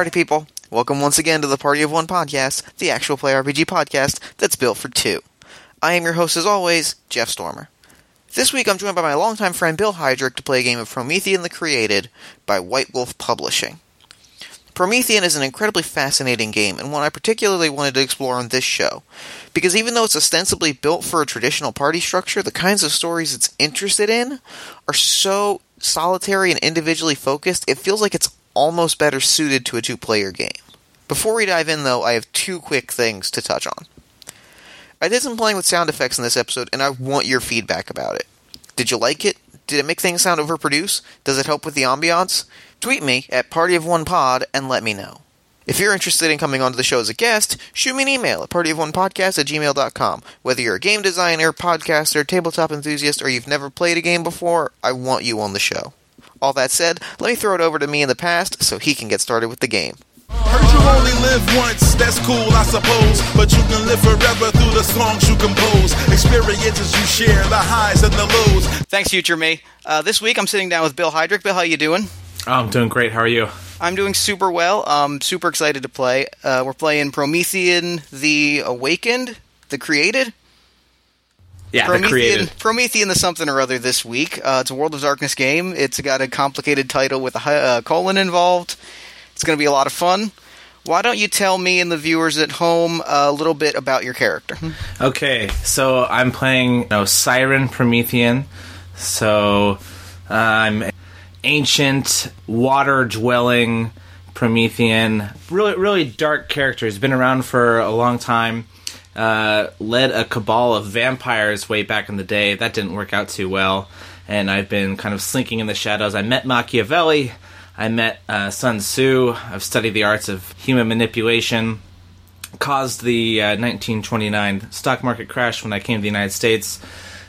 party people. Welcome once again to the Party of One podcast, the actual play RPG podcast that's built for two. I am your host, as always, Jeff Stormer. This week I'm joined by my longtime friend Bill Heydrich to play a game of Promethean the Created by White Wolf Publishing. Promethean is an incredibly fascinating game, and one I particularly wanted to explore on this show. Because even though it's ostensibly built for a traditional party structure, the kinds of stories it's interested in are so solitary and individually focused, it feels like it's almost better suited to a two player game. Before we dive in, though, I have two quick things to touch on. I did some playing with sound effects in this episode, and I want your feedback about it. Did you like it? Did it make things sound overproduced? Does it help with the ambiance? Tweet me at Party of One Pod and let me know. If you're interested in coming onto the show as a guest, shoot me an email at partyofonepodcast at gmail.com. Whether you're a game designer, podcaster, tabletop enthusiast, or you've never played a game before, I want you on the show. All that said, let me throw it over to me in the past so he can get started with the game. Heard you only live once, that's cool, I suppose. But you can live forever through the songs you compose, experiences you share, the highs and the lows. Thanks, future me. Uh, this week I'm sitting down with Bill Heydrich. Bill, how you doing? I'm doing great. How are you? I'm doing super well. I'm super excited to play. Uh, we're playing Promethean the Awakened, the Created. Yeah, the Promethean. Promethean the something or other this week. Uh, it's a World of Darkness game. It's got a complicated title with a uh, colon involved. It's going to be a lot of fun. Why don't you tell me and the viewers at home a little bit about your character? Okay, so I'm playing you know, Osiran Promethean. So uh, I'm ancient, water dwelling Promethean. Really, really dark character. He's been around for a long time. Uh, led a cabal of vampires way back in the day. That didn't work out too well. And I've been kind of slinking in the shadows. I met Machiavelli. I met uh, Sun Tzu. I've studied the arts of human manipulation. Caused the uh, 1929 stock market crash when I came to the United States.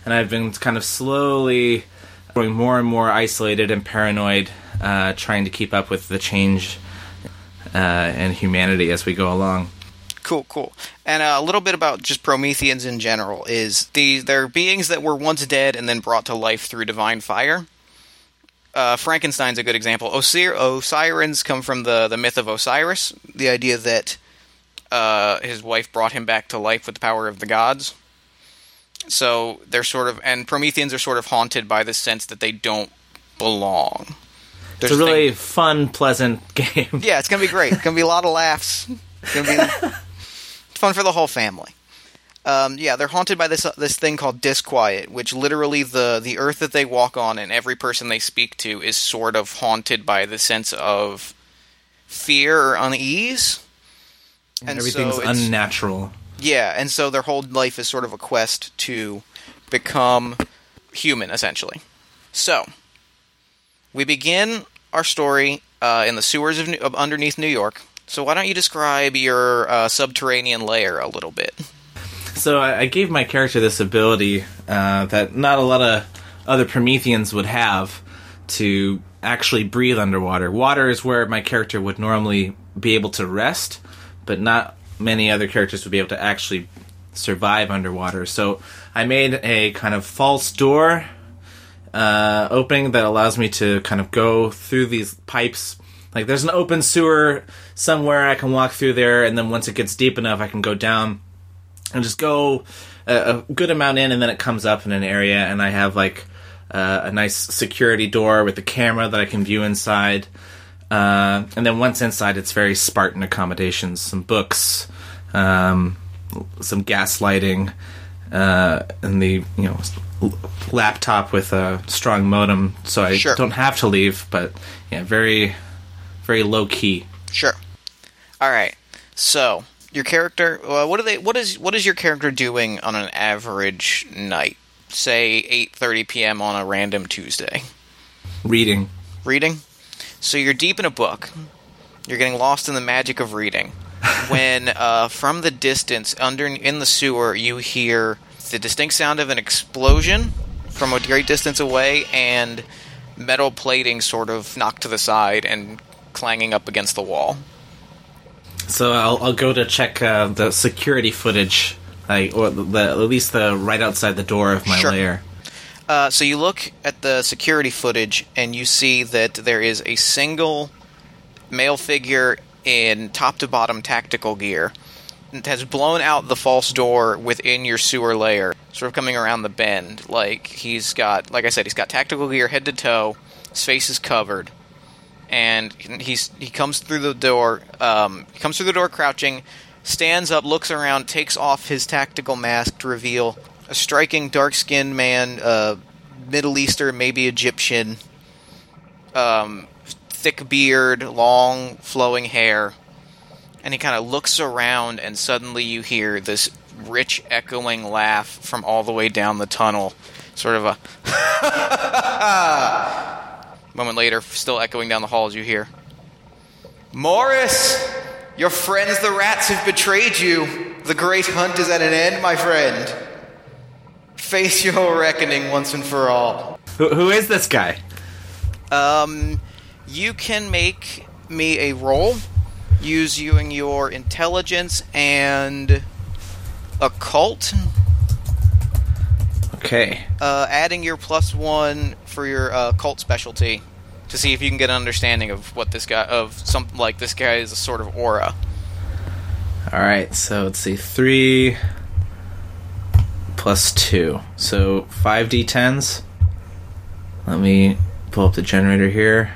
And I've been kind of slowly growing more and more isolated and paranoid, uh, trying to keep up with the change uh, in humanity as we go along. Cool, cool. And uh, a little bit about just Prometheans in general is these they're beings that were once dead and then brought to life through divine fire. Uh, Frankenstein's a good example. Osir- Osirans come from the the myth of Osiris, the idea that uh, his wife brought him back to life with the power of the gods. So they're sort of, and Prometheans are sort of haunted by the sense that they don't belong. There's It's a thing- really fun, pleasant game. yeah, it's gonna be great. It's gonna be a lot of laughs. It's gonna be fun for the whole family. Um, yeah, they're haunted by this this thing called disquiet, which literally the the earth that they walk on and every person they speak to is sort of haunted by the sense of fear or unease. And Everything's so unnatural. yeah, and so their whole life is sort of a quest to become human, essentially. So, we begin our story uh, in the sewers of, New- of underneath New York. So, why don't you describe your uh, subterranean lair a little bit? So I, I gave my character this ability uh, that not a lot of other Prometheans would have to actually breathe underwater. Water is where my character would normally be able to rest, but not many other characters would be able to actually survive underwater. So I made a kind of false door uh, opening that allows me to kind of go through these pipes. Like there's an open sewer somewhere I can walk through there, and then once it gets deep enough, I can go down and just go a, a good amount in, and then it comes up in an area, and I have like uh, a nice security door with a camera that I can view inside. Uh, and then once inside, it's very Spartan accommodations, some books, um, some gas lighting, uh, and the you know laptop with a strong modem, so I Sure. don't have to leave. But yeah, very very low key. Sure. All right. So, your character. Uh, what are they? What is what is your character doing on an average night? Say 8:30 p.m. on a random Tuesday. Reading. reading. So you're deep in a book. You're getting lost in the magic of reading. when uh, from the distance, under in the sewer, you hear the distinct sound of an explosion from a great distance away, and metal plating sort of knocked to the side and clanging up against the wall. So I'll, I'll go to check uh, the security footage, like or the, at least the right outside the door of my Sure. lair. Uh, so you look at the security footage and you see that there is a single male figure in top to bottom tactical gear. It has blown out the false door within your sewer lair, sort of coming around the bend. Like he's got, like I said, he's got tactical gear head to toe. His face is covered, and he's he comes through the door. Um, he comes through the door crouching, stands up, looks around, takes off his tactical mask to reveal a striking, dark-skinned man, uh, Middle Eastern, maybe Egyptian, um, thick beard, long flowing hair, and he kind of looks around, and suddenly you hear this rich, echoing laugh from all the way down the tunnel. Sort of a. moment later, still echoing down the halls, you hear. Morris! Your friends, the rats, have betrayed you. The great hunt is at an end, my friend. Face your reckoning once and for all. Who, who is this guy? Um, you can make me a roll using your intelligence and occult, Okay. uh, adding your plus one for your uh, cult specialty to see if you can get an understanding of what this guy of something like this guy is a sort of aura. All right. So let's see. Three plus two. So five d10s. Let me pull up the generator here.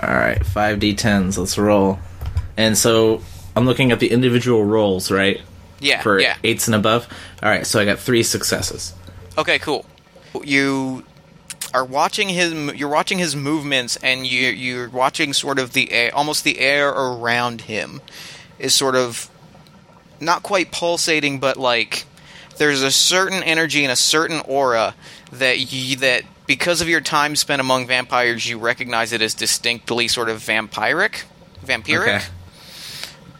All right. Five d10s. Let's roll. And so I'm looking at the individual rolls, right? Yeah, For yeah. eights and above. All right. So I got three successes. Okay, cool. You are watching him. You're watching his movements, and you you're watching sort of the air, almost the air around him is sort of not quite pulsating, but like there's a certain energy and a certain aura that you, that because of your time spent among vampires, you recognize it as distinctly sort of vampiric, vampiric. Okay.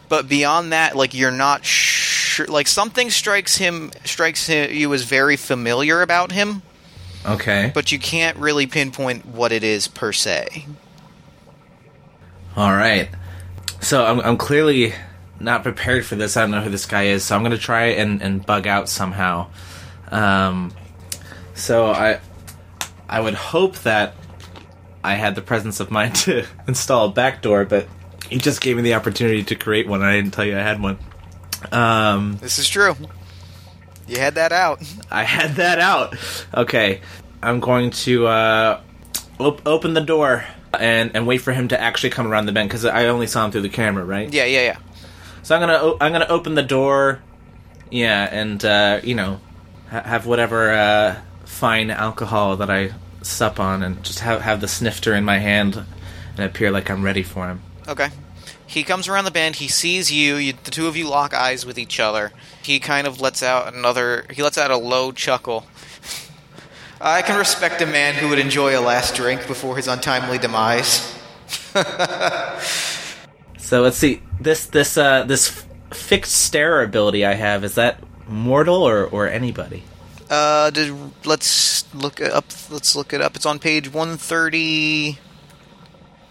But beyond that, like you're not sure. Like something strikes him, strikes him, you as very familiar about him, Okay. but you can't really pinpoint what it is per se. All right. So I'm, I'm clearly not prepared for this. I don't know who this guy is, so I'm going to try and, and bug out somehow. Um, so I I would hope that I had the presence of mind to install a backdoor, but you just gave me the opportunity to create one. and I didn't tell you I had one. Um, This is true. You had that out. I had that out. Okay, I'm going to uh, op- open the door and and wait for him to actually come around the bend because I only saw him through the camera, right? Yeah, yeah, yeah. So I'm gonna o- I'm gonna open the door, yeah, and uh, you know ha- have whatever uh, fine alcohol that I sup on, and just have have the snifter in my hand and appear like I'm ready for him. Okay. He comes around the bend. He sees you. you. The two of you lock eyes with each other. He kind of lets out another. He lets out a low chuckle. I can respect a man who would enjoy a last drink before his untimely demise. So let's see this this uh, this fixed stare ability I have is that mortal or or anybody? Uh, did, let's look it up. Let's look it up. It's on page one thirty.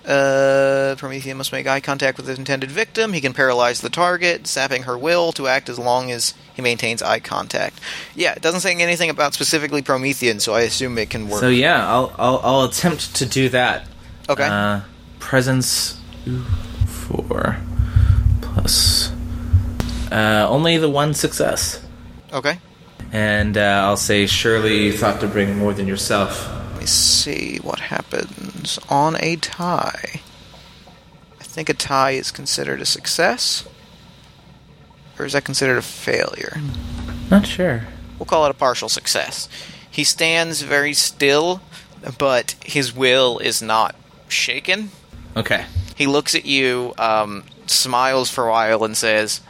Uh, Prometheus must make eye contact with his intended victim. He can paralyze the target, sapping her will to act as long as he maintains eye contact. Yeah, it doesn't say anything about specifically Promethean, so I assume it can work. So yeah, I'll I'll, I'll attempt to do that. okay. Uh, presence four plus uh, only the one success. okay. And uh, I'll say, surely you thought to bring more than yourself. Let me see what happens on a tie. I think a tie is considered a success. Or is that considered a failure? Not sure. We'll call it a partial success. He stands very still, but his will is not shaken. Okay. He looks at you, um, smiles for a while, and says,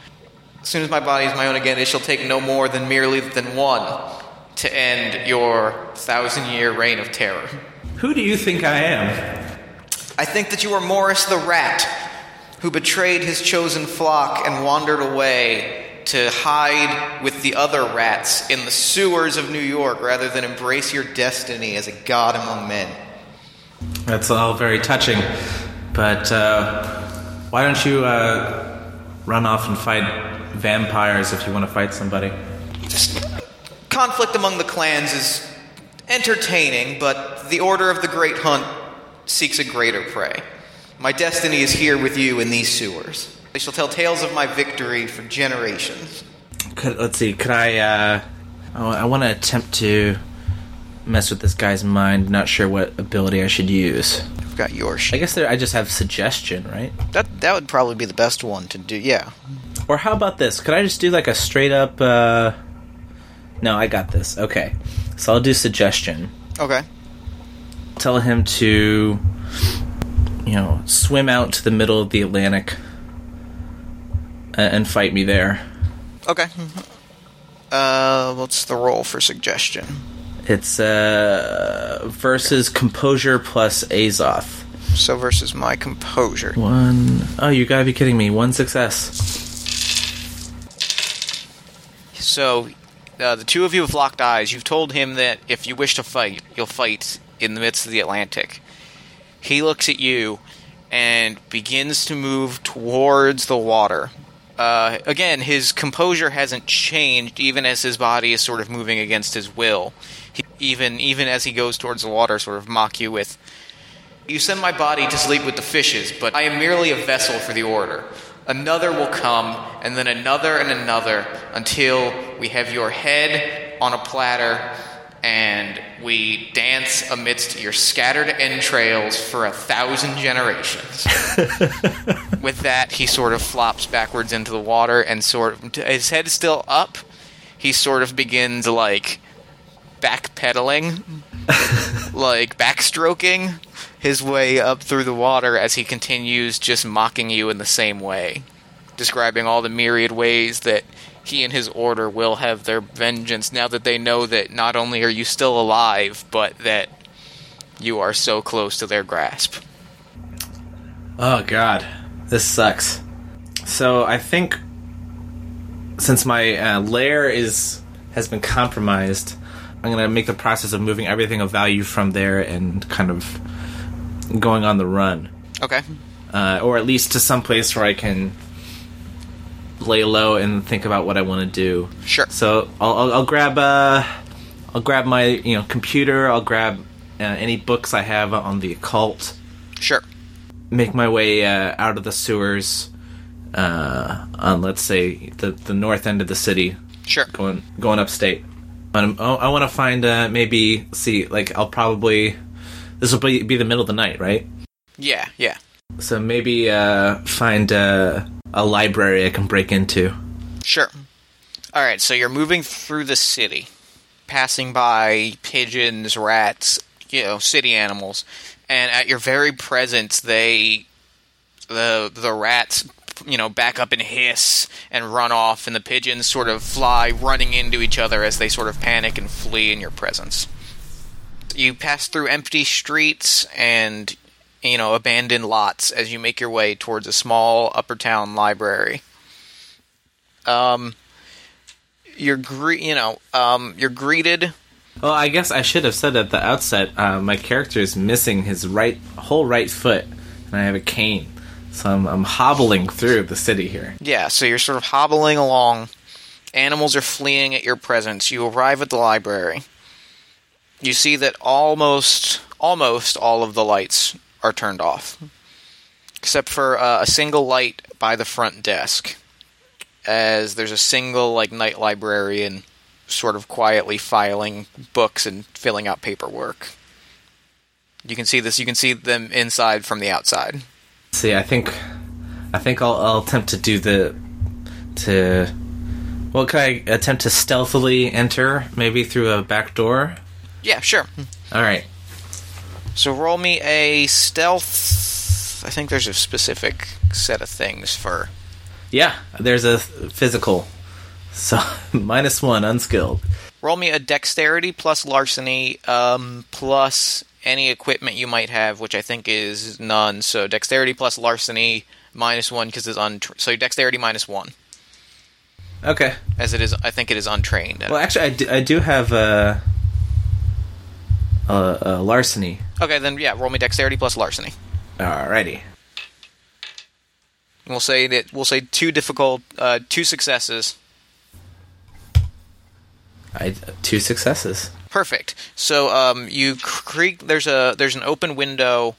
"As soon as my body is my own again, it shall take no more than merely than one to end your thousand-year reign of terror." Who do you think I am? I think that you are Morris the rat, who betrayed his chosen flock and wandered away to hide with the other rats in the sewers of New York rather than embrace your destiny as a god among men. That's all very touching. But uh, why don't you uh, run off and fight vampires if you want to fight somebody? Just conflict among the clans is entertaining, but the order of the Great Hunt seeks a greater prey. My destiny is here with you in these sewers. They shall tell tales of my victory for generations. Could, let's see. Could I? Uh, oh, I want to attempt to mess with this guy's mind. Not sure what ability I should use. I've got your I guess there, I just have suggestion, right? That that would probably be the best one to do. Yeah. Or how about this? Could I just do like a straight up? Uh... No, I got this. Okay, so I'll do suggestion. Okay. Tell him to, you know, swim out to the middle of the Atlantic and fight me there. Okay. Uh, what's the roll for suggestion? It's uh versus composure plus Azoth. So versus my composure. One oh you gotta be kidding me. One success. So, uh, the two of you have locked eyes. You've told him that if you wish to fight, you'll fight in the midst of the Atlantic. He looks at you and begins to move towards the water. Uh, again, his composure hasn't changed, even as his body is sort of moving against his will. He, even even as he goes towards the water, sort of mock you with, "You send my body to sleep with the fishes, but I am merely a vessel for the order. Another will come, and then another and another, until we have your head on a platter, and we dance amidst your scattered entrails for a thousand generations." With that, he sort of flops backwards into the water, and sort of his head is still up. He sort of begins like backpedaling, like backstroking his way up through the water as he continues just mocking you in the same way, describing all the myriad ways that he and his order will have their vengeance now that they know that not only are you still alive, but that you are so close to their grasp. Oh god, this sucks. So I think since my uh, lair is has been compromised, I'm gonna make the process of moving everything of value from there and kind of going on the run, Okay. uh, or at least to some place where I can lay low and think about what I want to do. Sure. So I'll, I'll, I'll grab uh, I'll grab my you know computer. I'll grab uh, any books I have on the occult. Sure. make my way uh, out of the sewers uh, on let's say the the north end of the city, Sure. going going upstate. Oh, I want to find uh, maybe see like I'll probably this will be, be the middle of the night, right? Yeah, yeah. So maybe uh, find uh, a library I can break into. Sure. All right, so you're moving through the city, passing by pigeons, rats, you know, city animals, and at your very presence, they the the rats you know back up and hiss and run off and the pigeons sort of fly running into each other as they sort of panic and flee in your presence you pass through empty streets and you know abandoned lots as you make your way towards a small upper town library um you're gre- you know um you're greeted Well, I guess I should have said at the outset. Uh, my character is missing his right whole right foot, and I have a cane, so I'm, I'm hobbling through the city here. Yeah, so you're sort of hobbling along. Animals are fleeing at your presence. You arrive at the library. You see that almost almost all of the lights are turned off, except for uh, a single light by the front desk. As there's a single like night librarian, sort of quietly filing books and filling out paperwork. You can see this. You can see them inside from the outside. See, I think, I think I'll, I'll attempt to do the, to, well, can I attempt to stealthily enter, maybe through a back door? Yeah, sure. All right. So roll me a stealth. I think there's a specific set of things for. Yeah, there's a physical, so minus one, unskilled. Roll me a dexterity plus larceny um, plus any equipment you might have, which I think is none. So dexterity plus larceny minus one because it's untra- so dexterity minus one Okay. as it is. I think it is untrained. Well, actually, I do, I do have a, a, a larceny. okay, then yeah, roll me dexterity plus larceny. Alrighty. We'll say that we'll say two difficult, uh, two successes. I two successes. Perfect. So um, you creak. There's a there's an open window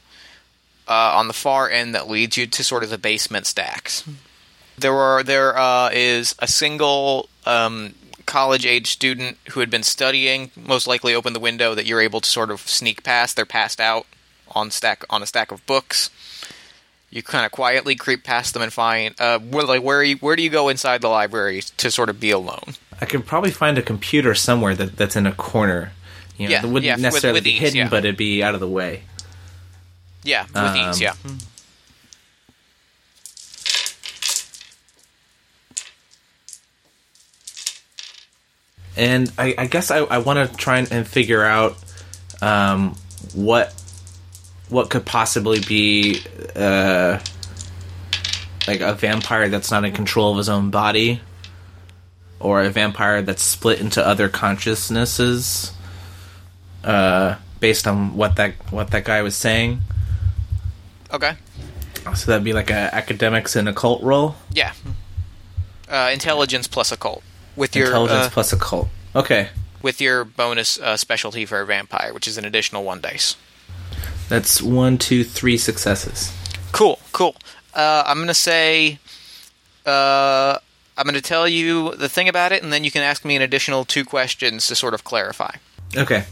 uh, on the far end that leads you to sort of the basement stacks. There are there uh, is a single um, college age student who had been studying. Most likely, opened the window that you're able to sort of sneak past. They're passed out on stack on a stack of books. You kind of quietly creep past them and find uh, where, like where you, where do you go inside the library to sort of be alone? I could probably find a computer somewhere that, that's in a corner. You know, Yeah, that wouldn't yeah, with- necessarily with be ease, hidden, yeah. but it'd be out of the way. Yeah, with Um, ease. Yeah. And I, I guess I, I want to try and, and figure out um, what what could possibly be uh, like a vampire that's not in control of his own body, or a vampire that's split into other consciousnesses, uh, based on what that what that guy was saying. Okay. So that'd be like a academics and occult roll. Yeah. Uh, intelligence plus occult with your Intelligence uh, plus occult. Okay, with your bonus uh, specialty for a vampire, which is an additional one dice. that's one, two, three successes. Cool, cool. Uh, I'm gonna say, uh, I'm gonna tell you the thing about it, and then you can ask me an additional two questions to sort of clarify. Okay.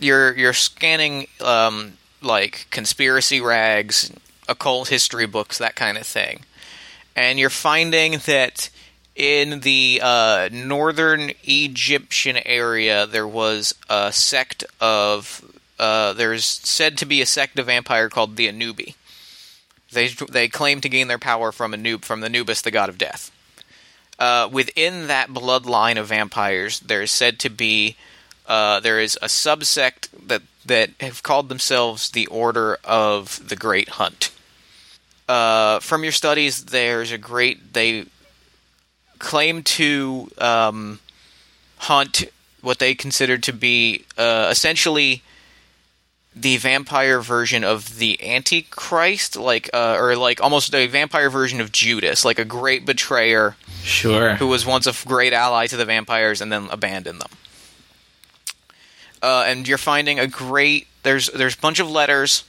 You're you're scanning um, like conspiracy rags, occult history books, that kind of thing, and you're finding that in the uh, northern Egyptian area there was a sect of uh, there's said to be a sect of vampire called the Anubi. They they claim to gain their power from Anub from Anubis, the god of death. Uh, within that bloodline of vampires, there is said to be uh, there is a subsect that that have called themselves the Order of the Great Hunt. Uh, from your studies, there's a great they claim to um, hunt what they consider to be uh, essentially the vampire version of the Antichrist, like uh, or like almost a vampire version of Judas, like a great betrayer Sure. who was once a great ally to the vampires and then abandoned them. Uh, and you're finding a great there's there's a bunch of letters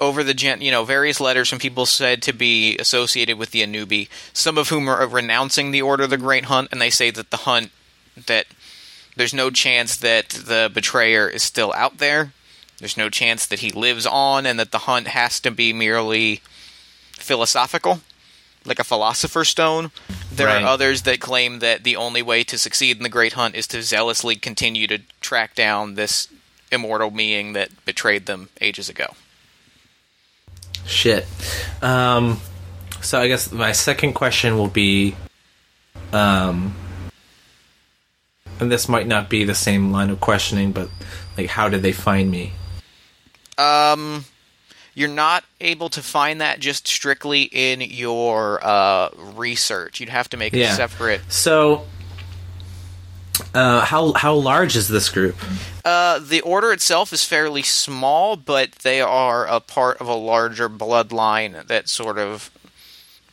over the gen, you know various letters from people said to be associated with the Anubi, some of whom are renouncing the Order of the Great Hunt, and they say that the hunt that there's no chance that the betrayer is still out there. There's no chance that he lives on, and that the hunt has to be merely philosophical, like a philosopher's stone. There Right. are others that claim that the only way to succeed in the Great Hunt is to zealously continue to track down this immortal being that betrayed them ages ago. Shit. Um, so I guess my second question will be, um, and this might not be the same line of questioning, but like, how did they find me? Um, you're not able to find that just strictly in your uh, research. You'd have to make Yeah. a separate. So, uh, how how large is this group? Uh, the order itself is fairly small, but they are a part of a larger bloodline that sort of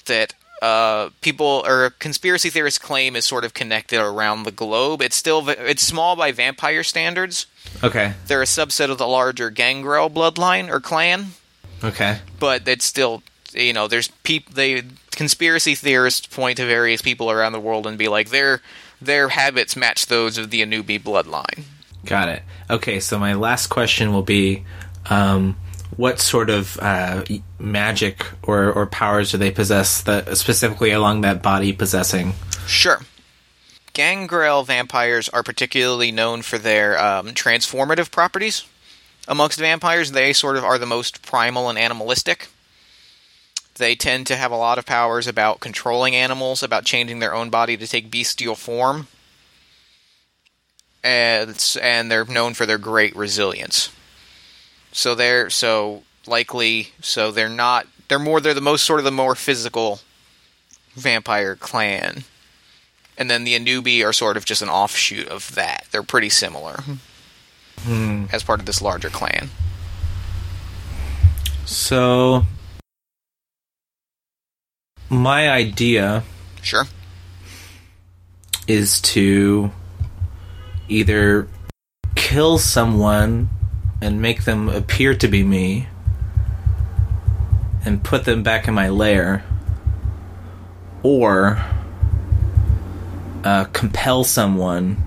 that uh, people or conspiracy theorists claim is sort of connected around the globe. It's still it's small by vampire standards. Okay. They're a subset of the larger Gangrel bloodline or clan, Okay. but it's still you know there's people they conspiracy theorists point to various people around the world and be like their their habits match those of the Anubi bloodline. Got it. Okay, so my last question will be um, what sort of uh, magic or, or powers do they possess that specifically along that body possessing? Sure. Gangrel vampires are particularly known for their um, transformative properties. Amongst vampires, they sort of are the most primal and animalistic. They tend to have a lot of powers about controlling animals, about changing their own body to take bestial form. And, and they're known for their great resilience. So they're so likely so they're not they're more they're the most sort of the more physical vampire clan and then the Anubi are sort of just an offshoot of that. They're pretty similar hmm. as part of this larger clan. So, my idea Sure. is to either kill someone and make them appear to be me, and put them back in my lair, or uh, compel someone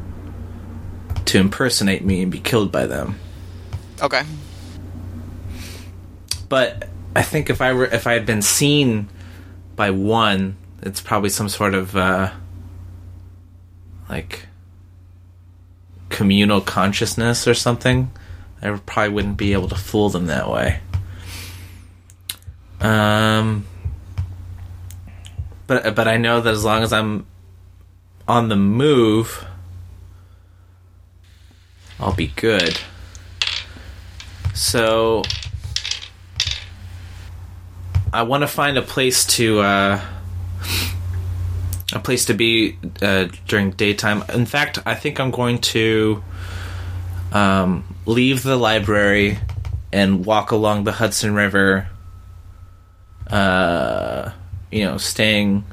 to impersonate me and be killed by them. Okay. But I think if I were if I had been seen by one, it's probably some sort of uh, like communal consciousness or something. I probably wouldn't be able to fool them that way. Um, but but I know that as long as I'm on the move, I'll be good. So I want to find a place to uh, a place to be uh, during daytime. In fact, I think I'm going to um, leave the library and walk along the Hudson River. Uh, you know, staying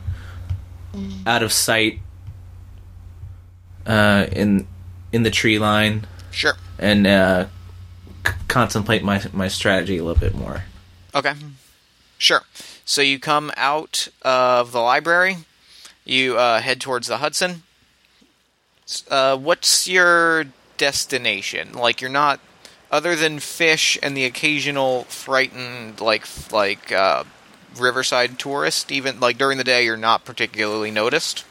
out of sight uh, in in the tree line Sure. and uh, c- contemplate my my strategy a little bit more. Okay. Sure. So you come out of the library. You uh, head towards the Hudson. Uh, what's your destination? Like you're not, other than fish and the occasional frightened like like uh, riverside tourist. Even like during the day, you're not particularly noticed.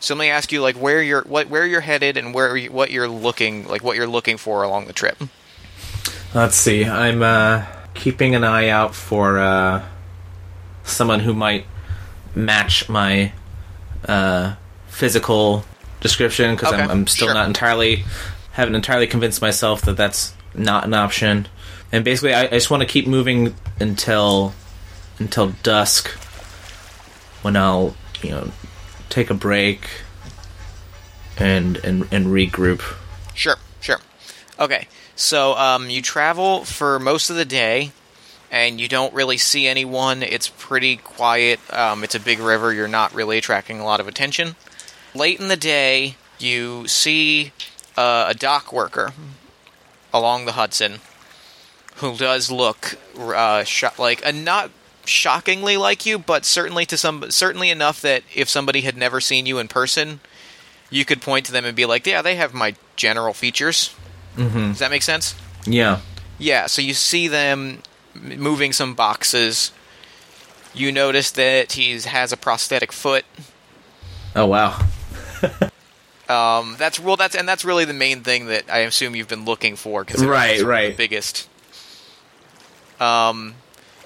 So let me ask you, like, where you're what where you're headed and where you, what you're looking like what you're looking for along the trip. Let's see. I'm uh, keeping an eye out for uh, someone who might match my uh, physical description because Okay, I'm, I'm still sure. not entirely haven't entirely convinced myself that that's not an option. And basically, I, I just want to keep moving until until dusk, when I'll you know take a break and and and regroup. Sure, sure. Okay, so um, you travel for most of the day, and you don't really see anyone. It's pretty quiet. Um, it's a big river. You're not really attracting a lot of attention. Late in the day, you see uh, a dock worker along the Hudson who does look uh, like a not shockingly like you, but certainly to some certainly enough that if somebody had never seen you in person, you could point to them and be like, "Yeah, they have my general features." Mm-hmm. Does that make sense? Yeah. Yeah. So you see them moving some boxes. You notice that he has a prosthetic foot. Oh wow. Um, that's well, that's and that's really the main thing that I assume you've been looking for. Cause it Right, was right. The biggest. Um,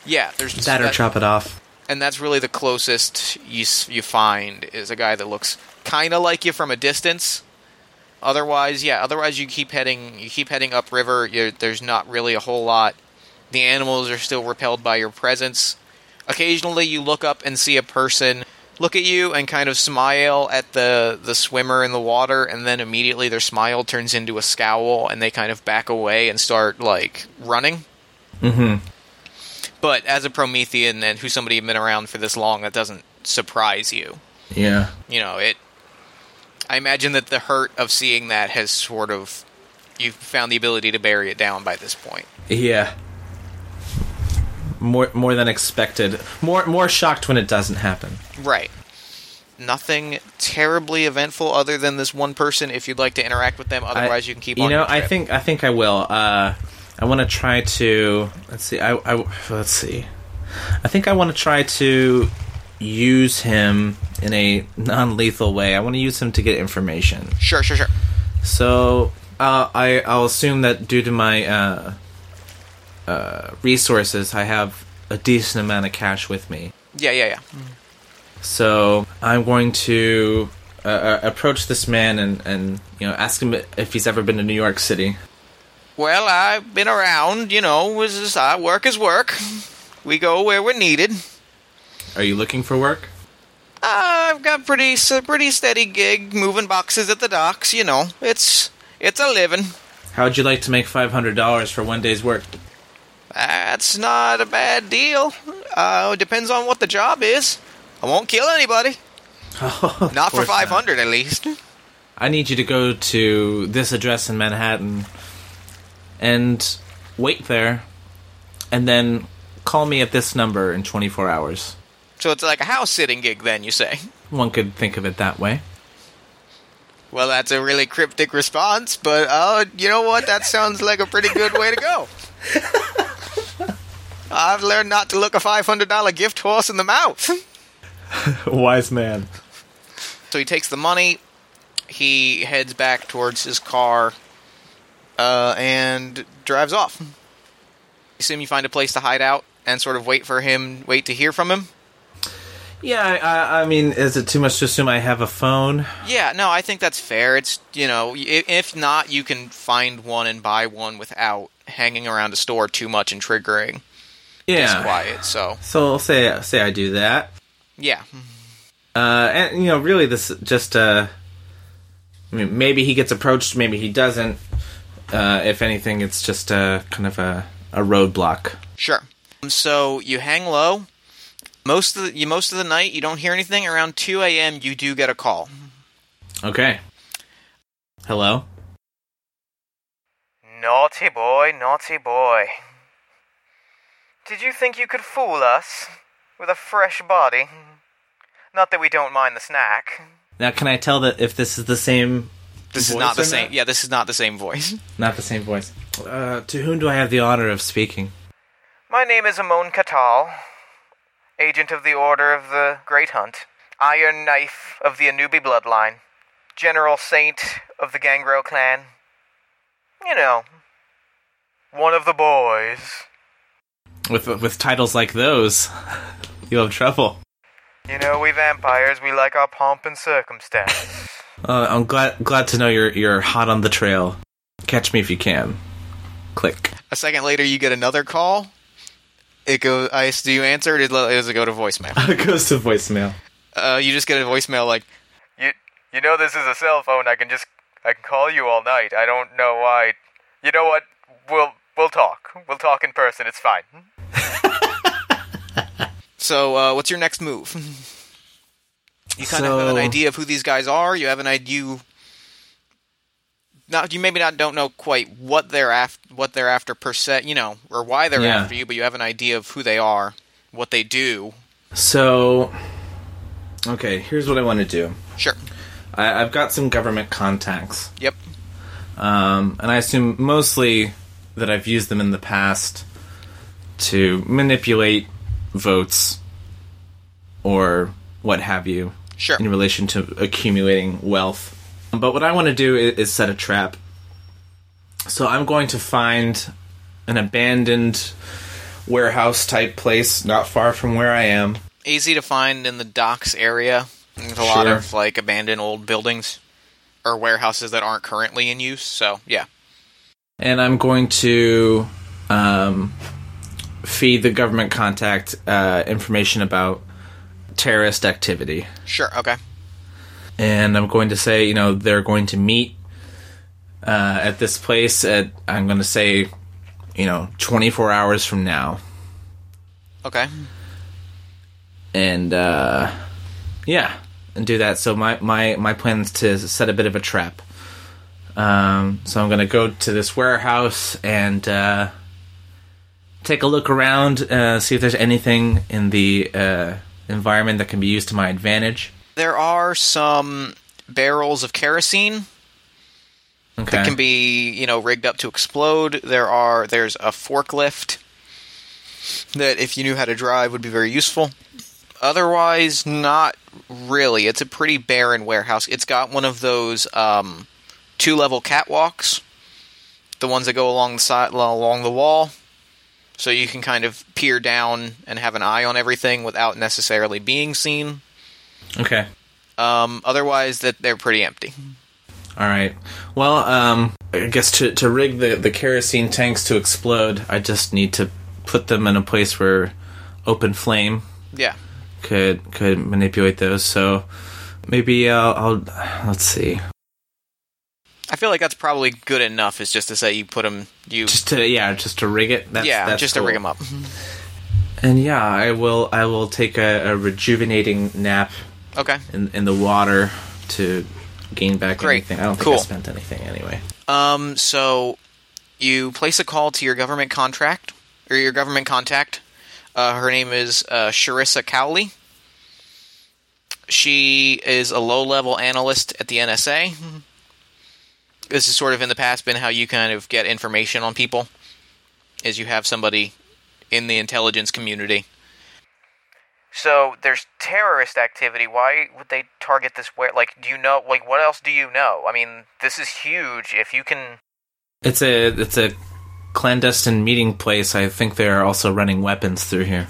yeah. There's That or that- chop it off. and that's really the closest you you find is a guy that looks kind of like you from a distance. Otherwise, yeah. Otherwise, you keep heading you keep heading upriver. There's not really a whole lot. The animals are still repelled by your presence. Occasionally, you look up and see a person look at you and kind of smile at the the swimmer in the water, and then immediately their smile turns into a scowl, and they kind of back away and start like running. Mm-hmm. But as a Promethean and who somebody who's been around for this long, that doesn't surprise you. Yeah. You know, it. I imagine that the hurt of seeing that has sort of. You've found the ability to bury it down by this point. Yeah. More more than expected. More more shocked when it doesn't happen. Right. Nothing terribly eventful other than this one person. If you'd like to interact with them, otherwise I- you can keep on. You know, I think I think I will. Uh, I want to try to. Let's see. I, I let's see. I think I want to try to use him in a non-lethal way. I want to use him to get information. Sure, sure, sure. So uh, I I'll assume that due to my uh, uh, resources, I have a decent amount of cash with me. Yeah, yeah, yeah. So I'm going to uh, uh, approach this man and, and you know ask him if he's ever been to New York City. Well, I've been around. You know, uh, work is work. We go where we're needed. Are you looking for work? I've got pretty pretty steady gig moving boxes at the docks. You know, it's it's a living. How would you like to make five hundred dollars for one day's work? That's not a bad deal. Uh, it depends on what the job is. I won't kill anybody. Not for five hundred, at least. I need you to go to this address in Manhattan and wait there, and then call me at this number in 24 hours. So it's like a house sitting gig, then you say. One could think of it that way. Well, that's a really cryptic response, but uh, you know what? That sounds like a pretty good way to go. I've learned not to look a $500 gift horse in the mouth. Wise man. So he takes the money, he heads back towards his car, uh, and drives off. Assume you find a place to hide out and sort of wait for him, wait to hear from him. Yeah, I, I, mean, is it too much to assume I have a phone? Yeah, no, I think that's fair. It's you know, if not, you can find one and buy one without hanging around a store too much and triggering Yeah. disquiet. So So I'll say say I do that. yeah, Uh, and you know, really, this just uh, I mean, maybe he gets approached, maybe he doesn't. Uh, if anything, it's just a kind of a a roadblock. sure. So you hang low. Most of the you most of the night you don't hear anything. Around two a.m. you do get a call. Okay. Hello. Naughty boy, naughty boy. Did you think you could fool us with a fresh body? Not that we don't mind the snack. Now, can I tell that if this is the same? This is not the or same. Yeah, this is not the same voice. Not the same voice. Uh, to whom do I have the honor of speaking? My name is Amon Katal, agent of the Order of the Great Hunt, Iron Knife of the Anubi bloodline, General Saint of the Gangrel clan. You know, one of the boys. With with titles like those, you'll have trouble. You know, we vampires, we like our pomp and circumstance. Uh, I'm glad glad to know you're you're hot on the trail. Catch me if you can. Click. A second later, you get another call. It goes. I do you answer? Or does does it go to voicemail? it goes to voicemail. Uh, you just get a voicemail like, You you know this is a cell phone. I can just I can call you all night. I don't know why. You know what? We'll we'll talk. We'll talk in person. It's fine. So, uh, what's your next move? you kind of have an idea of who these guys are. You have an idea. Not you maybe not don't know quite what they're after, what they're after per se, you know, or why they're Yeah. after you, but you have an idea of who they are, what they do. So, okay, here's what I want to do. Sure. I, I've got some government contacts, Yep. um, and I assume mostly that I've used them in the past to manipulate votes or what have you Sure. in relation to accumulating wealth. But what I want to do is, is set a trap. So I'm going to find an abandoned warehouse type place not far from where I am. Easy to find in the docks area. There's a lot of like abandoned old buildings or warehouses that aren't currently in use. So yeah. and I'm going to um, feed the government contact uh, information about terrorist activity, Sure. Okay. And I'm going to say, you know, they're going to meet uh, at this place at I'm going to say, you know, 24 hours from now, Okay. and uh, yeah, and do that. So my my my plan is to set a bit of a trap. Um, so I'm going to go to this warehouse and uh, take a look around, uh, see if there's anything in the uh, environment that can be used to my advantage. There are some barrels of kerosene Okay. that can be you know rigged up to explode. There are there's a forklift that if you knew how to drive would be very useful. Otherwise, not really. It's a pretty barren warehouse. It's got one of those um, two level catwalks, the ones that go along the side along the wall, so you can kind of peer down and have an eye on everything without necessarily being seen. Okay. Um, otherwise, that they're pretty empty. All right. Well, um, I guess to to rig the the kerosene tanks to explode, I just need to put them in a place where open flame Yeah. could could manipulate those. So maybe I'll, I'll let's see. I feel like that's probably good enough. Is just to say you put them, you Just to yeah, just to rig it. That's, yeah, that's just cool. to rig them up. And yeah, I will I will take a, a rejuvenating nap Okay. in in the water to gain back Great. anything. I don't think Cool. I spent anything anyway. Um. So you place a call to your government contract or your government contact. Uh, her name is uh, Sharissa Cowley. She is a low level analyst at the NSA. This is sort of in the past been how you kind of get information on people, is you have somebody in the intelligence community. So there's terrorist activity. Why would they target this? Where, like, do you know? Like, what else do you know? I mean, this is huge. If you can, It's a it's a clandestine meeting place. I think they're also running weapons through here.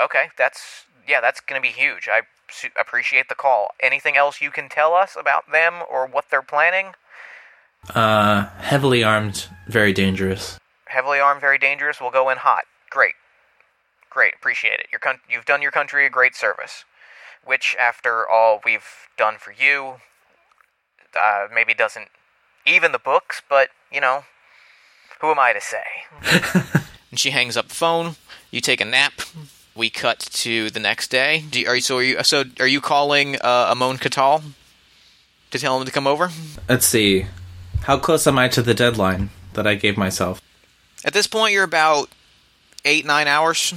okay, that's yeah, that's gonna be huge. I su- appreciate the call. Anything else you can tell us about them or what they're planning? Uh, heavily armed, very dangerous. Heavily armed, very dangerous. We'll go in hot. Great, great. Appreciate it. Your con- you've done your country a great service, which, after all we've done for you, uh, maybe doesn't even the books, but you know, who am I to say? And she hangs up the phone. You take a nap. We cut to the next day. Do you, are you so? Are you so? Are you calling uh, Amon Katal to tell him to come over? Let's see. How close am I to the deadline that I gave myself? At this point, you're about eight nine hours.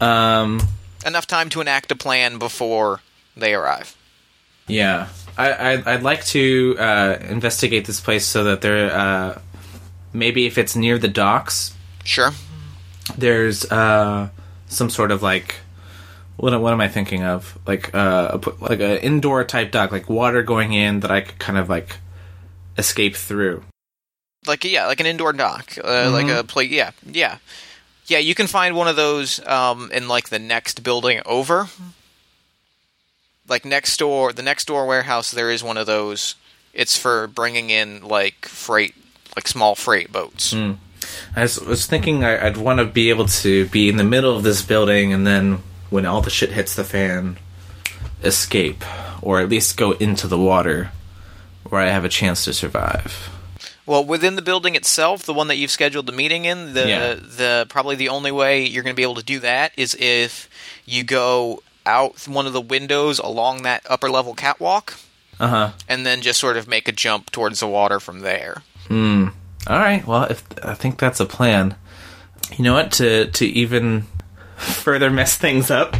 Um, Enough time to enact a plan before they arrive. yeah. I, I I'd like to uh, investigate this place so that there uh, maybe if it's near the docks, Sure. there's uh, some sort of like what what am I thinking of? Like uh, a like a indoor type dock, like water going in that I could kind of like escape through. Like yeah, like an indoor dock, uh, like a play. Yeah, yeah, yeah. You can find one of those um, in like the next building over. Like next door, the next door warehouse, there is one of those. It's for bringing in like freight, like small freight boats. I was, was thinking I'd want to be able to be in the middle of this building, and then when all the shit hits the fan, escape, or at least go into the water, where I have a chance to survive. Well, within the building itself, the one that you've scheduled the meeting in, the Yeah. the probably the only way you're going to be able to do that is if you go out one of the windows along that upper level catwalk, Uh huh. and then just sort of make a jump towards the water from there. Hmm. All right. Well, if I think that's a plan. You know what? To to even further mess things up,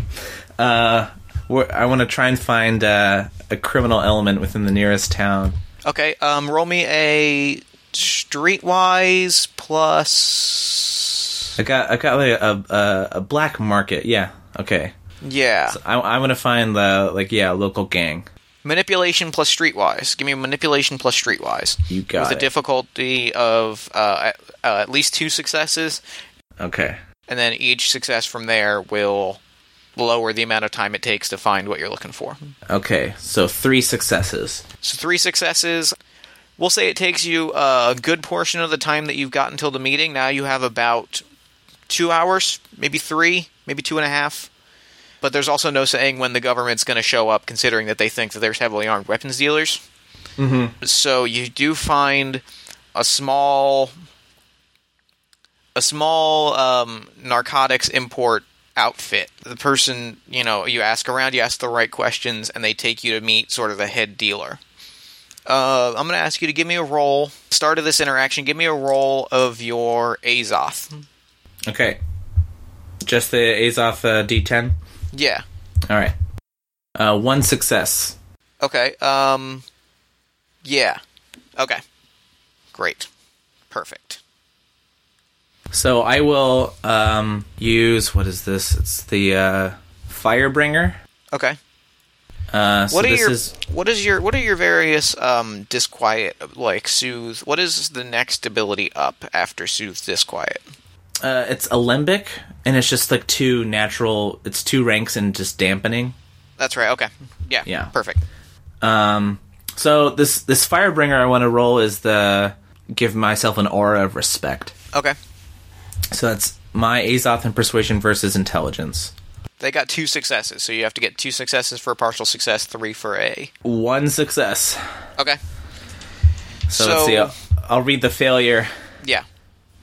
uh, I want to try and find uh, a criminal element within the nearest town. Okay, um, roll me a streetwise plus. I got I got like a a, a black market. Yeah. Okay. Yeah, I I want to find the like yeah local gang. manipulation plus streetwise. Give me manipulation plus streetwise. You got with a difficulty of uh, uh, at least two successes, Okay. and then each success from there will lower the amount of time it takes to find what you're looking for. Okay. So three successes. So three successes. We'll say it takes you a good portion of the time that you've got until the meeting. Now you have about two hours, maybe three, maybe two and a half. But there's also no saying when the government's going to show up, considering that they think that there's heavily armed weapons dealers. Mm-hmm. So you do find a small, a small um, narcotics import outfit. The person, you know, you ask around, you ask the right questions, and they take you to meet sort of the head dealer. Uh, I'm going to ask you to give me a roll. Start of this interaction, give me a roll of your Azoth. Okay. Just the Azoth uh, D10. Yeah. All right. Uh, one success. Okay. Um. Yeah. Okay. Great. Perfect. So I will um, use what is this? It's the uh, Firebringer. Okay. Uh, so What are this your is what is your what are your various um disquiet like soothe? What is the next ability up after soothe disquiet? uh, it's alembic, and it's just like two natural. It's two ranks and just dampening. That's right. Okay. Yeah. Yeah. Perfect. Um, so this this Firebringer I want to roll is the give myself an aura of respect. Okay. So that's my Azoth and Persuasion versus Intelligence. They got two successes, so you have to get two successes for a partial success, three for a. One success. Okay. So, let's see. I'll, I'll read the failure. yeah.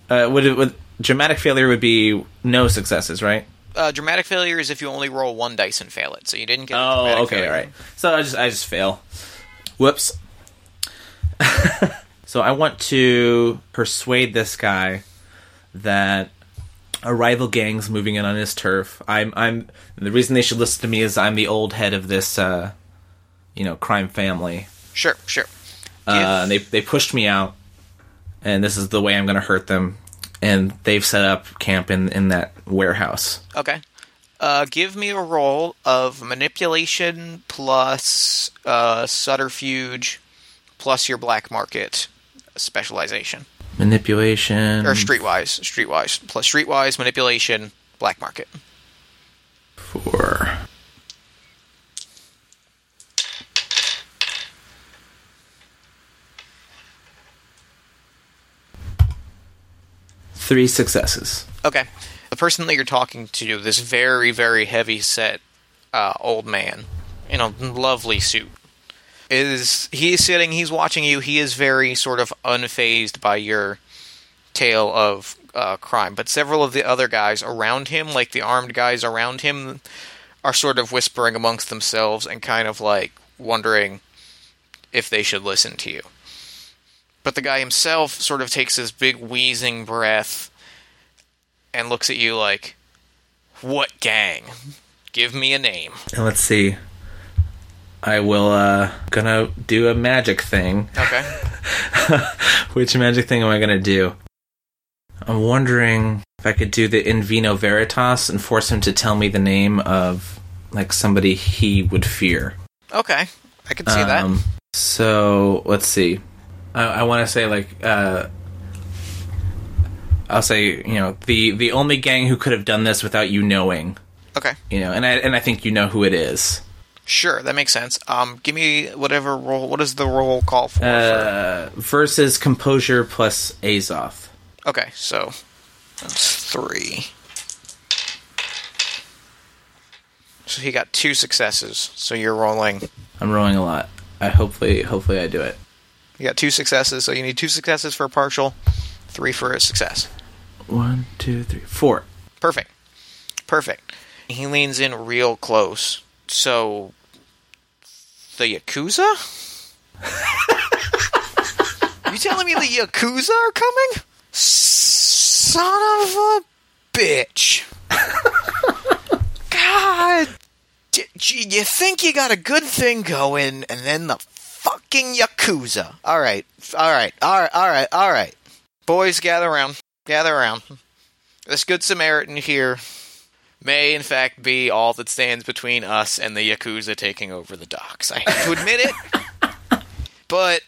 Uh, would it would dramatic failure would be no successes, right? Uh, dramatic failure is if you only roll one dice and fail it, so you didn't get. Oh, okay, failure. all right. So I just I just fail. Whoops. so I want to persuade this guy that a rival gang's moving in on his turf. I'm I'm the reason they should listen to me is I'm the old head of this uh, you know crime family. Sure, sure. Uh, and they they pushed me out, and this is the way I'm going to hurt them. And they've set up camp in in that warehouse. Okay. Uh, give me a roll of manipulation plus uh, subterfuge plus your black market specialization. Manipulation Or streetwise. Streetwise. Plus streetwise, manipulation, black market. Four. three successes. Okay. The person that you're talking to, this very, very heavy set uh, old man in a lovely suit, is he's sitting, he's watching you. He is very sort of unfazed by your tale of uh, crime. But several of the other guys around him, like the armed guys around him, are sort of whispering amongst themselves and kind of like wondering if they should listen to you. But the guy himself sort of takes this big wheezing breath and looks at you like, What gang? Give me a name. And let's see. I will uh gonna do a magic thing. Okay. Which magic thing am I gonna do? I'm wondering if I could do the in vino veritas and force him to tell me the name of like somebody he would fear. okay. I can see that. Um, So let's see. I, I want to say like uh, I'll say you know the the only gang who could have done this without you knowing. Okay. You know, and I and I think you know who it is. Sure, that makes sense. Um, give me whatever roll. What is the roll call for? Uh, versus composure plus Azoth. okay, so that's three. So he got two successes. So you're rolling. I'm rolling a lot. I hopefully hopefully I do it. You got two successes. So you need two successes for a partial, three for a success. One, two, three, four. Perfect. Perfect. He leans in real close. So, the Yakuza? you telling me the Yakuza are coming? Son of a bitch. God. D- you think you got a good thing going, and then the fucking Yakuza. Alright, alright, alright, alright, alright. Boys, gather around. Gather around. This good Samaritan here may in fact be all that stands between us and the Yakuza taking over the docks. I have to admit it, but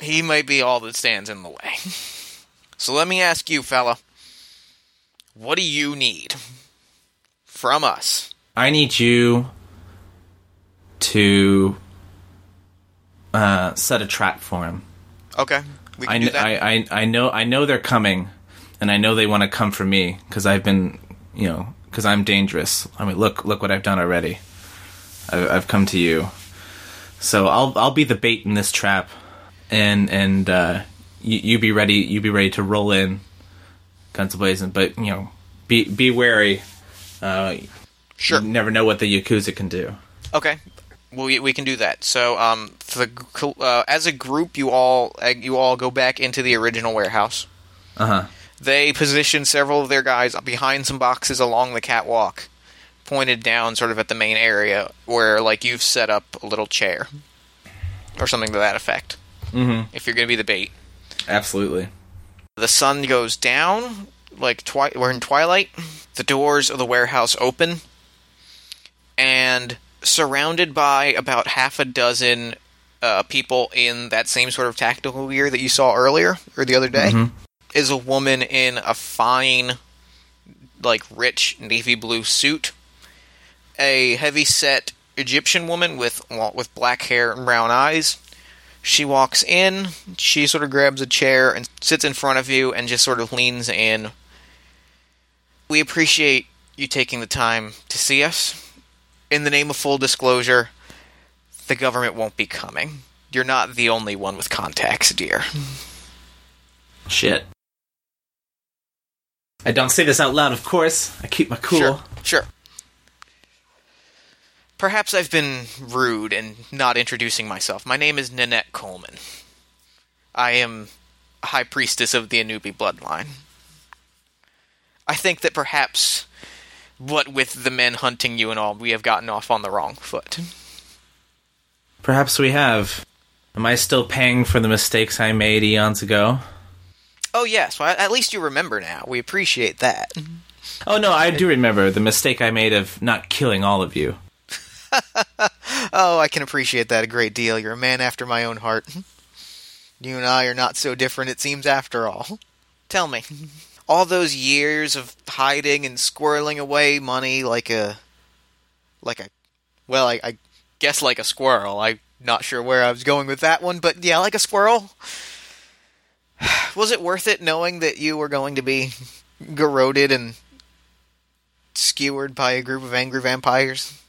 he might be all that stands in the way. So let me ask you, fella, what do you need from us? I need you to uh, set a trap for him. Okay, we can I, do that. I, I, I know I know they're coming, and I know they want to come for me because I've been, you know, because I'm dangerous. I mean, look look what I've done already. I've, I've come to you, so I'll I'll be the bait in this trap, and and uh, you, you be ready. You be ready to roll in, guns blazing. But you know, be be wary. Uh, sure. You never know what the yakuza can do. Okay, we we can do that. So, um, for the uh, as a group, you all uh, you all go back into the original warehouse. Uh huh. They position several of their guys behind some boxes along the catwalk, pointed down sort of at the main area where like you've set up a little chair or something to that effect. Mm-hmm. If you're going to be the bait, Absolutely. the sun goes down. Like twi- we're in twilight. The doors of the warehouse open, and surrounded by about half a dozen uh, people in that same sort of tactical gear that you saw earlier or the other day Mhm. Is a woman in a fine, like rich navy blue suit. A heavy set Egyptian woman with with black hair and brown eyes. She walks in, she sort of grabs a chair and sits in front of you and just sort of leans in. We appreciate you taking the time to see us. In the name of full disclosure, the government won't be coming. You're not the only one with contacts, dear. Shit. I don't say this out loud, of course. I keep my cool. Sure, sure. Perhaps I've been rude in not introducing myself. My name is Nanette Coleman. I am a high priestess of the Anubi bloodline. I think that perhaps, what with the men hunting you and all, we have gotten off on the wrong foot. Perhaps we have. Am I still paying for the mistakes I made eons ago? Oh yes, well at least you remember now. We appreciate that. Mm-hmm. Oh no, I do remember the mistake I made of not killing all of you. Oh, I can appreciate that a great deal. You're a man after my own heart. You and I are not so different, it seems, after all. Tell me, all those years of hiding and squirreling away money like a. like a. well, I, I guess like a squirrel. I'm not sure where I was going with that one, but yeah, like a squirrel. Was it worth it knowing that you were going to be garroted and skewered by a group of angry vampires?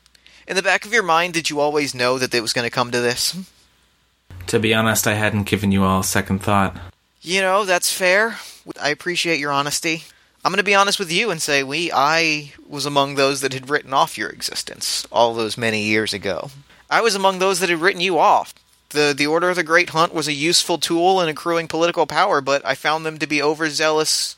In the back of your mind, did you always know that it was going to come to this? To be honest, I hadn't given you all a second thought. You know, that's fair. I appreciate your honesty. I'm going to be honest with you and say we I was among those that had written off your existence all those many years ago. I was among those that had written you off. The the Order of the Great Hunt was a useful tool in accruing political power, but I found them to be overzealous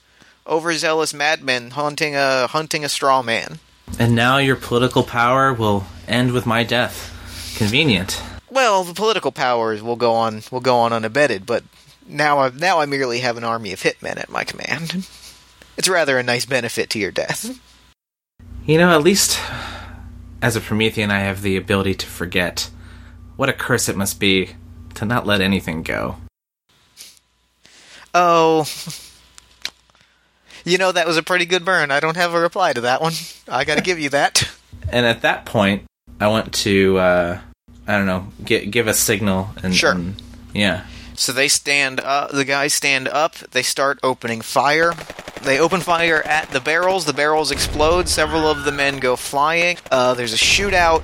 overzealous madmen hunting a hunting a straw man. And now your political power will end with my death. Convenient. Well, the political powers will go on will go on unabated, but now I now I merely have an army of hitmen at my command. It's rather a nice benefit to your death. You know, at least as a Promethean, I have the ability to forget. What a curse it must be to not let anything go. Oh, you know that was a pretty good burn. I don't have a reply to that one. I got to give you that. And at that point, I want to, uh, I don't know, gi- give a signal. And, Sure. and- yeah. So they stand up. The guys stand up. They start opening fire. They open fire at the barrels. The barrels explode. Several of the men go flying. Uh, there's a shootout.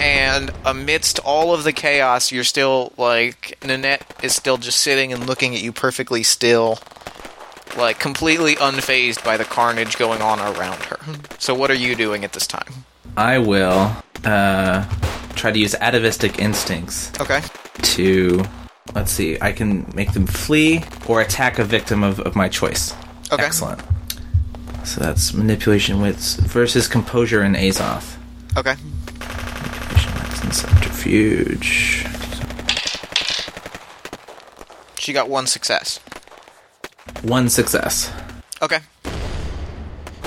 And amidst all of the chaos, you're still like Nanette is still just sitting and looking at you perfectly still, like completely unfazed by the carnage going on around her. So what are you doing at this time? I will uh, try to use atavistic instincts Okay. to, let's see, I can make them flee or attack a victim of, of my choice. Okay. Excellent. So that's manipulation wits versus composure and Azoth. Okay. And subterfuge. She got one success. One success. Okay.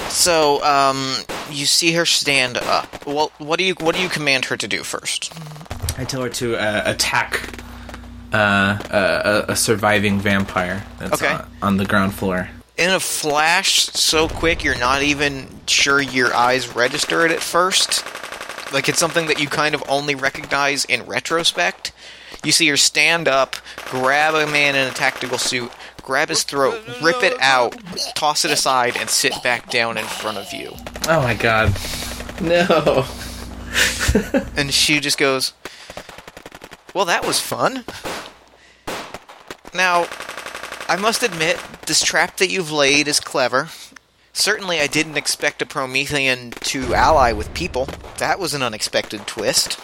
So, um, you see her stand up. Well, what do you what do you command her to do first? I tell her to uh, attack uh, a, a surviving vampire that's Okay. on, on the ground floor. In a flash, so quick you're not even sure your eyes register it at first. Like it's something that you kind of only recognize in retrospect. You see her stand up, grab a man in a tactical suit, grab his throat, rip it out, toss it aside, and sit back down in front of you. Oh my god. No. And she just goes, Well, that was fun. Now, I must admit, this trap that you've laid is clever. Certainly, I didn't expect a Promethean to ally with people. That was an unexpected twist.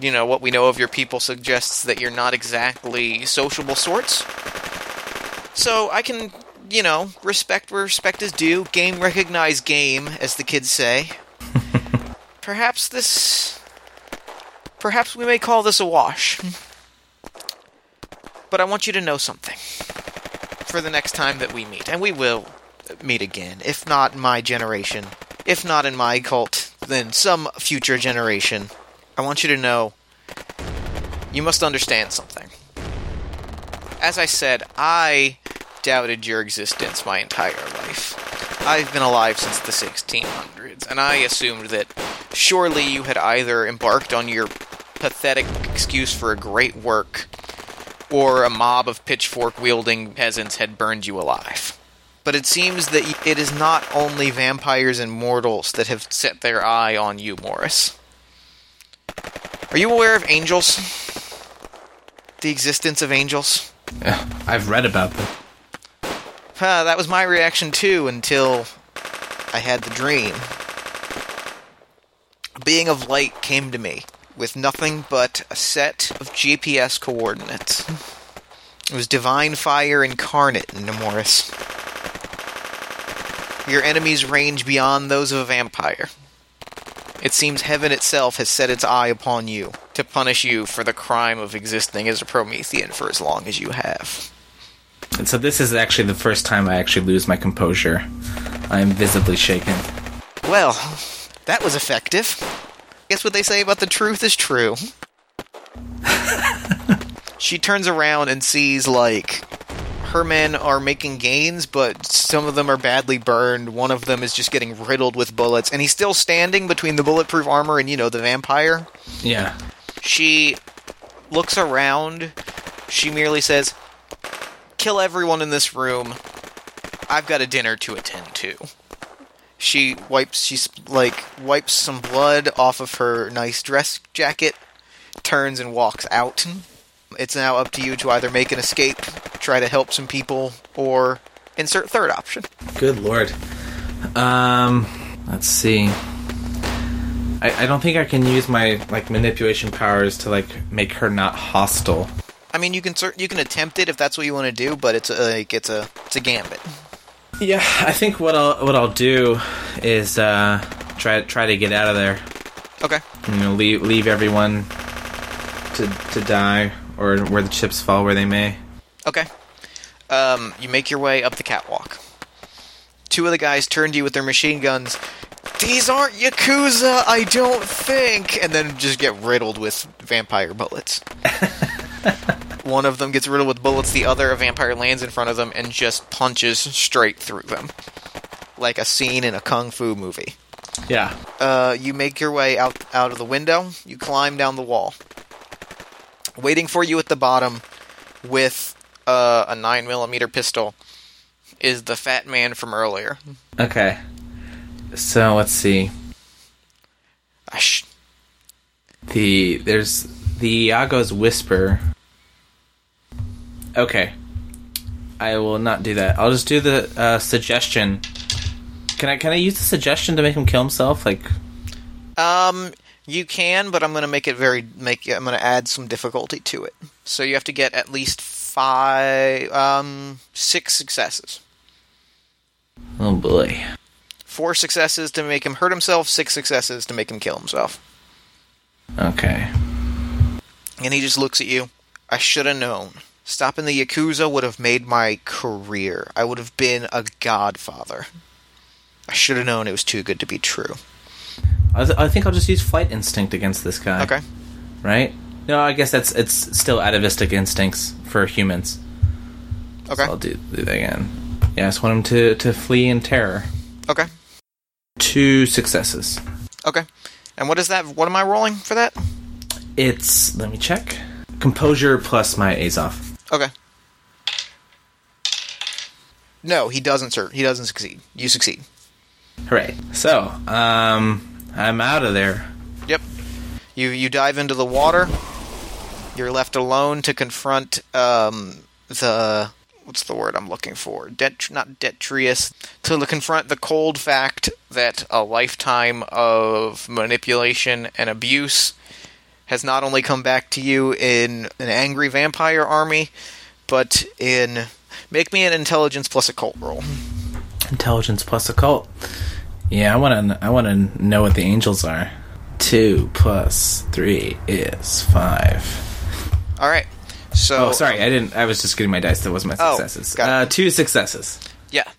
You know, what we know of your people suggests that you're not exactly sociable sorts. So, I can, you know, respect where respect is due, game recognize game, as the kids say. Perhaps this Perhaps we may call this a wash. But I want you to know something. For the next time that we meet, and we will meet again, if not my generation, if not in my cult, then some future generation. I want you to know you must understand something. As I said, I doubted your existence my entire life. I've been alive since the 1600s, and I assumed that surely you had either embarked on your pathetic excuse for a great work, or a mob of pitchfork wielding peasants had burned you alive. But it seems that it is not only vampires and mortals that have set their eye on you, Morris. Are you aware of angels? The existence of angels? Yeah, I've read about them. Huh, that was my reaction too until I had the dream. A being of light came to me with nothing but a set of GPS coordinates. It was divine fire incarnate in Morris. Your enemies range beyond those of a vampire. It seems heaven itself has set its eye upon you to punish you for the crime of existing as a Promethean for as long as you have. And so this is actually the first time I actually lose my composure. I am visibly shaken. Well, that was effective. Guess what they say about the truth is true. she turns around and sees, like, her men are making gains, but some of them are badly burned. One of them is just getting riddled with bullets, and he's still standing between the bulletproof armor and, you know, the vampire. Yeah. She looks around. She merely says, Kill everyone in this room. I've got a dinner to attend to. She wipes, she's like, wipes some blood off of her nice dress jacket, turns and walks out. It's now up to you to either make an escape, try to help some people, or insert third option. Good lord. Um, let's see. I, I don't think I can use my like manipulation powers to like make her not hostile. I mean, you can cer- you can attempt it if that's what you want to do, but it's a, like it's a it's a gambit. Yeah, I think what I'll what I'll do is uh, try try to get out of there. Okay. You know, leave leave everyone to to die or where the chips fall where they may. Okay. Um, you make your way up the catwalk. Two of the guys turn to you with their machine guns. These aren't Yakuza, I don't think! And then just get riddled with vampire bullets. One of them gets riddled with bullets, the other, a vampire lands in front of them and just punches straight through them. Like a scene in a kung fu movie. Yeah. Uh, you make your way out out of the window. You climb down the wall. Waiting for you at the bottom, with uh, a nine millimeter pistol, is the fat man from earlier. Okay. So let's see. Ash. The there's the Iago's whisper. Okay. I will not do that. I'll just do the uh, suggestion. Can I can I use the suggestion to make him kill himself? Like Um, you can, but I'm gonna make it very make. I'm gonna add some difficulty to it. So you have to get at least five, um, six successes. oh boy. Four successes to make him hurt himself. Six successes to make him kill himself. Okay. And he just looks at you. I should have known. Stopping the Yakuza would have made my career. I would have been a godfather. I should have known it was too good to be true. I, th- I think I'll just use flight instinct against this guy. Okay. Right? No, I guess that's it's still atavistic instincts for humans. Okay. I'll do, do that again. Yeah, I just want him to, to flee in terror. Okay. Two successes. Okay. And what is that? What am I rolling for that? It's let me check. Composure plus my Azoth. Okay. No, he doesn't, sir. He doesn't succeed. You succeed. Hooray. So, um I'm out of there. Yep. You you dive into the water. You're left alone to confront um, the what's the word I'm looking for? Det not detritus. To confront the cold fact that a lifetime of manipulation and abuse has not only come back to you in an angry vampire army, but in make me an intelligence plus a cult roll. Intelligence plus occult. Yeah, I want to I want to know what the angels are. 2 plus 3 is 5. All right. So Oh, sorry. I didn't I was just getting my dice. That was my Oh, successes. got uh two successes. Yeah.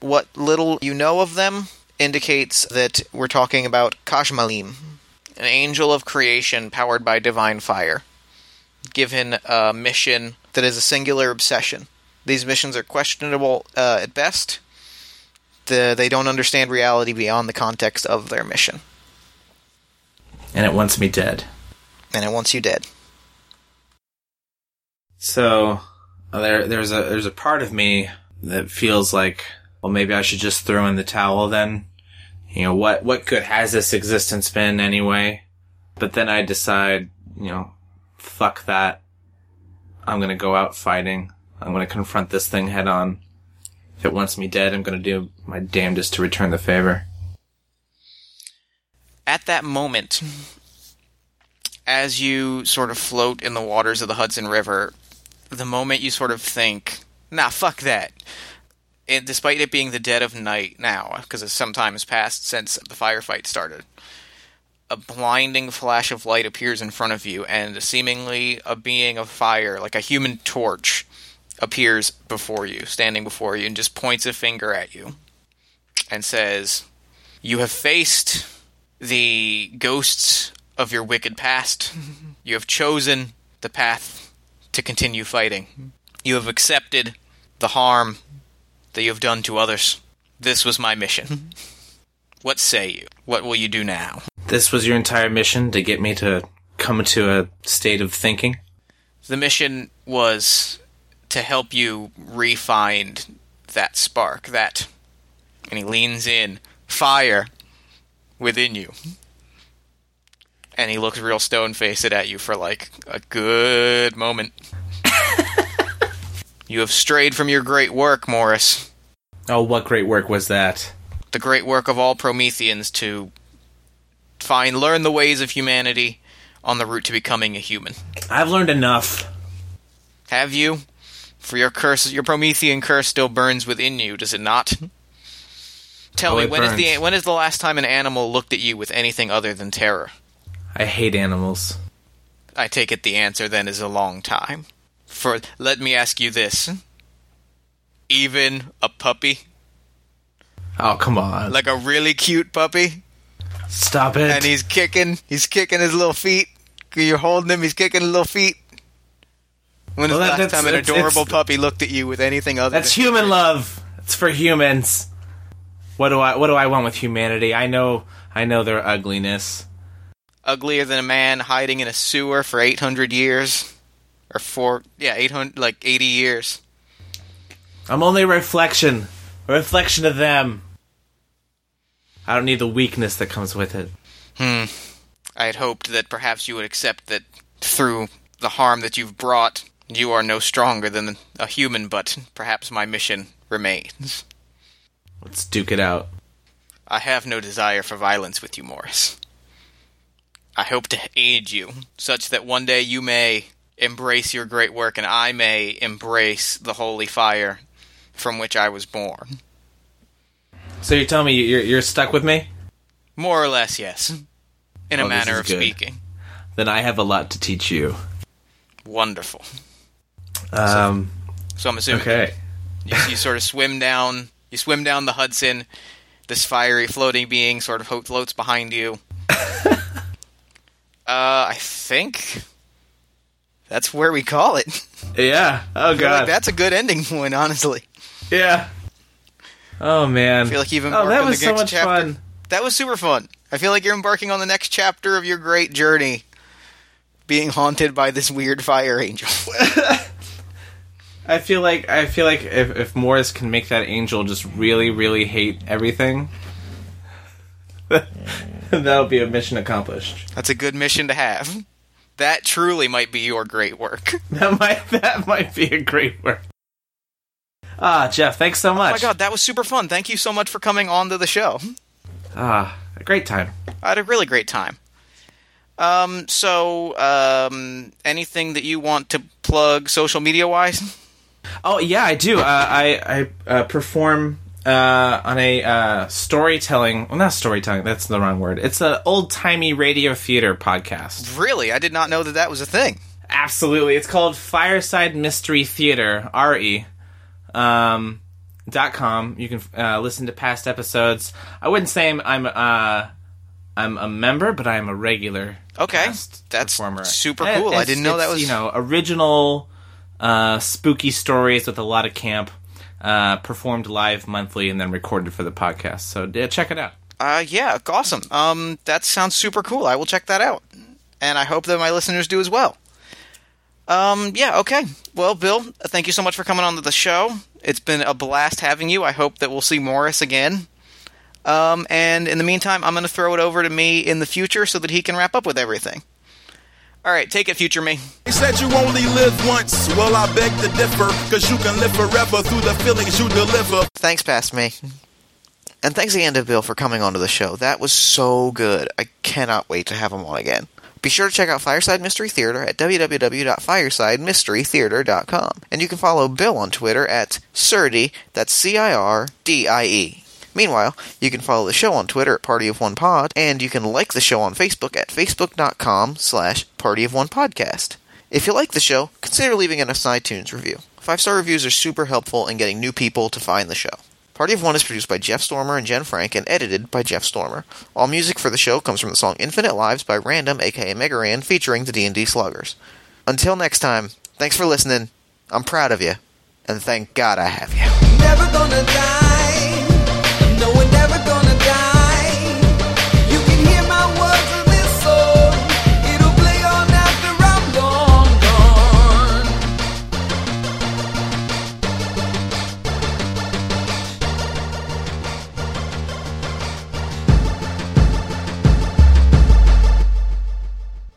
What little you know of them indicates that we're talking about Qashmallim, an angel of creation powered by divine fire, given a mission that is a singular obsession. These missions are questionable uh, at best. The, they don't understand reality beyond the context of their mission, And it wants me dead. and it wants you dead. So uh, there, there's a there's a part of me that feels like, well, maybe I should just throw in the towel then. You know what what good has this existence been anyway? But then I decide, you know, fuck that. I'm gonna go out fighting. I'm gonna confront this thing head on. If it wants me dead, I'm gonna do my damnedest to return the favor. at that moment, as you sort of float in the waters of the Hudson River, the moment you sort of think, nah, fuck that, and despite it being the dead of night now, because some time has passed since the firefight started, a blinding flash of light appears in front of you, and seemingly a being of fire, like a human torch, appears before you, standing before you, and just points a finger at you and says, You have faced the ghosts of your wicked past. You have chosen the path to continue fighting. You have accepted the harm that you have done to others. This was my mission. What say you? What will you do now? This was your entire mission to get me to come into a state of thinking. The mission was to help you re-find that spark, that. And he leans in, fire within you. And he looks real stone faced at you for like a good moment. you have strayed from your great work, Morris. Oh, what great work was that? The great work of all Prometheans to find, learn the ways of humanity on the route to becoming a human. I've learned enough. Have you? For your curse, your Promethean curse still burns within you, does it not? Mm-hmm. Tell Oh, me, when is the when is the last time an animal looked at you with anything other than terror? I hate animals. I take it the answer then is a long time. For let me ask you this: even a puppy, Oh, come on. like a really cute puppy, Stop it. and he's kicking, he's kicking his little feet. You're holding him, he's kicking his little feet. When Well, the that- last time an adorable puppy looked at you with anything other That's human love. It's for humans. What do I what do I want with humanity? I know I know their ugliness. Uglier than a man hiding in a sewer for 800 years or for yeah 800 like 80 years I'm only a reflection. A reflection of them. I don't need the weakness that comes with it. Hmm. I had hoped that perhaps you would accept that through the harm that you've brought you are no stronger than a human but perhaps my mission remains Let's duke it out. i have no desire for violence with you morris i hope to aid you such that one day you may embrace your great work and i may embrace the holy fire from which i was born So you're telling me you're you're stuck with me? More or less, yes. In a Oh, manner of good. speaking. Then I have a lot to teach you. Wonderful. Um So I'm assuming okay. you, you sort of swim down. You swim down the Hudson. This fiery floating being sort of floats behind you. uh, I think that's where we call it. Yeah. Oh feel like god. that's a good ending point, honestly. yeah. Oh man. I feel like you've Oh, that was the so next much chapter. fun. That was super fun. I feel like you're embarking on the next chapter of your great journey, being haunted by this weird fire angel. I feel like I feel like if, if Morris can make that angel just really, really hate everything, that'll be a mission accomplished. That's a good mission to have. That truly might be your great work. That might that might be a great work. Ah, Jeff, thanks so much. Oh my god, that was super fun. Thank you so much for coming on to the show. Ah, a great time. I had a really great time. Um, so, um, anything that you want to plug social media wise? Oh yeah, I do. Uh, I I uh, perform uh, on a uh, storytelling. Well, not storytelling. That's the wrong word. It's an old timey radio theater podcast. Really? I did not know that that was a thing. Absolutely, it's called Fireside Mystery Theater. Re. Um, dot com. You can uh, listen to past episodes. I wouldn't say I'm I'm uh, I'm a member, but I am a regular. Okay. That's performer. super cool. I didn't know that was- you know original uh, spooky stories with a lot of camp. Uh, performed live monthly and then recorded for the podcast. So yeah, check it out. Uh, yeah, awesome. Um, that sounds super cool. I will check that out, and I hope that my listeners do as well. Um, yeah, okay. Well, Bill, thank you so much for coming on to the show. It's been a blast having you. I hope that we'll see Morris again. Um, and in the meantime, I'm going to throw it over to me in the future so that he can wrap up with everything. All right, take it, future me. They said you only live once. Well, I beg to differ, cause you can live forever through the feelings you deliver. Thanks, past me. And thanks again to Bill for coming onto the show. That was so good. I cannot wait to have him on again. Be sure to check out Fireside Mystery Theater at www.firesidemysterytheater.com. And you can follow Bill on Twitter at Cirdie, that's C-I-R-D-I-E. Meanwhile, you can follow the show on Twitter at Party of One Pod, and you can like the show on Facebook at facebook.com slash Party of One Podcast. If you like the show, consider leaving an iTunes review. Five-star reviews are super helpful in getting new people to find the show. Party of One is produced by Jeff Stormer and Jen Frank and edited by Jeff Stormer. All music for the show comes from the song Infinite Lives by Random, aka Mega Ran, featuring the D&D Sluggers. Until next time, thanks for listening. I'm proud of you, and thank God I have you.